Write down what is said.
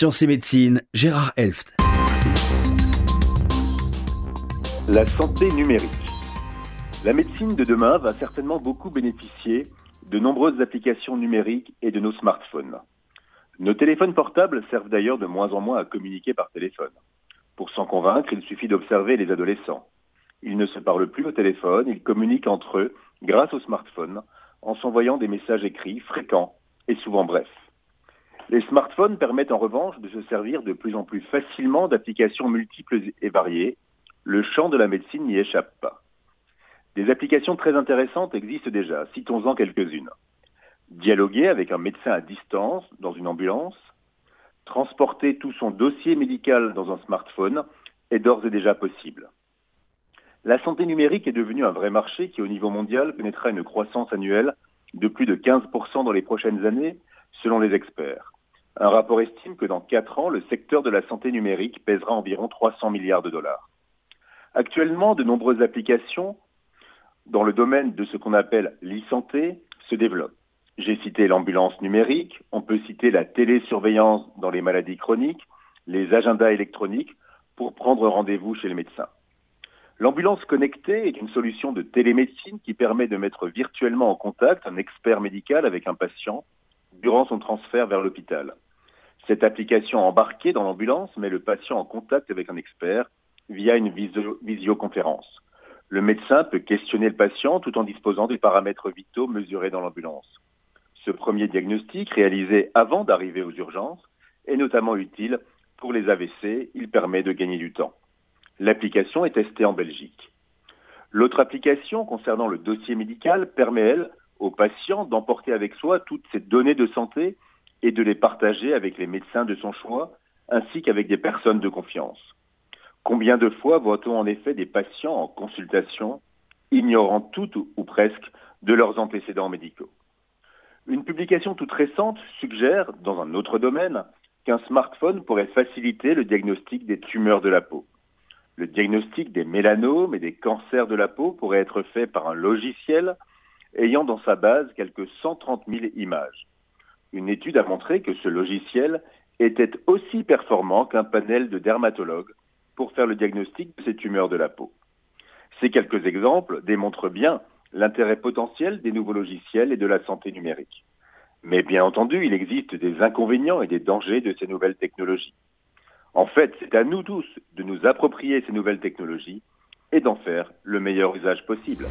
Sciences et médecine, Gérard Elft. La santé numérique. La médecine de demain va certainement beaucoup bénéficier de nombreuses applications numériques et de nos smartphones. Nos téléphones portables servent d'ailleurs de moins en moins à communiquer par téléphone. Pour s'en convaincre, il suffit d'observer les adolescents. Ils ne se parlent plus au téléphone, ils communiquent entre eux grâce au smartphone en s'envoyant des messages écrits fréquents et souvent brefs. Les smartphones permettent en revanche de se servir de plus en plus facilement d'applications multiples et variées. Le champ de la médecine n'y échappe pas. Des applications très intéressantes existent déjà, citons-en quelques-unes. Dialoguer avec un médecin à distance dans une ambulance, transporter tout son dossier médical dans un smartphone est d'ores et déjà possible. La santé numérique est devenue un vrai marché qui, au niveau mondial, connaîtra une croissance annuelle de plus de 15% dans les prochaines années, selon les experts. Un rapport estime que dans 4 ans, le secteur de la santé numérique pèsera environ 300 milliards de dollars. Actuellement, de nombreuses applications dans le domaine de ce qu'on appelle l'e-santé se développent. J'ai cité l'ambulance numérique, on peut citer la télésurveillance dans les maladies chroniques, les agendas électroniques pour prendre rendez-vous chez le médecin. L'ambulance connectée est une solution de télémédecine qui permet de mettre virtuellement en contact un expert médical avec un patient durant son transfert vers l'hôpital. Cette application embarquée dans l'ambulance met le patient en contact avec un expert via une visioconférence. Le médecin peut questionner le patient tout en disposant des paramètres vitaux mesurés dans l'ambulance. Ce premier diagnostic, réalisé avant d'arriver aux urgences, est notamment utile pour les AVC. Il permet de gagner du temps. L'application est testée en Belgique. L'autre application concernant le dossier médical permet, elle, aux patients d'emporter avec soi toutes ces données de santé et de les partager avec les médecins de son choix, ainsi qu'avec des personnes de confiance. Combien de fois voit-on en effet des patients en consultation ignorant tout ou presque de leurs antécédents médicaux? Une publication toute récente suggère, dans un autre domaine, qu'un smartphone pourrait faciliter le diagnostic des tumeurs de la peau. Le diagnostic des mélanomes et des cancers de la peau pourrait être fait par un logiciel ayant dans sa base quelques 130 000 images. Une étude a montré que ce logiciel était aussi performant qu'un panel de dermatologues pour faire le diagnostic de ces tumeurs de la peau. Ces quelques exemples démontrent bien l'intérêt potentiel des nouveaux logiciels et de la santé numérique. Mais bien entendu, il existe des inconvénients et des dangers de ces nouvelles technologies. En fait, c'est à nous tous de nous approprier ces nouvelles technologies et d'en faire le meilleur usage possible.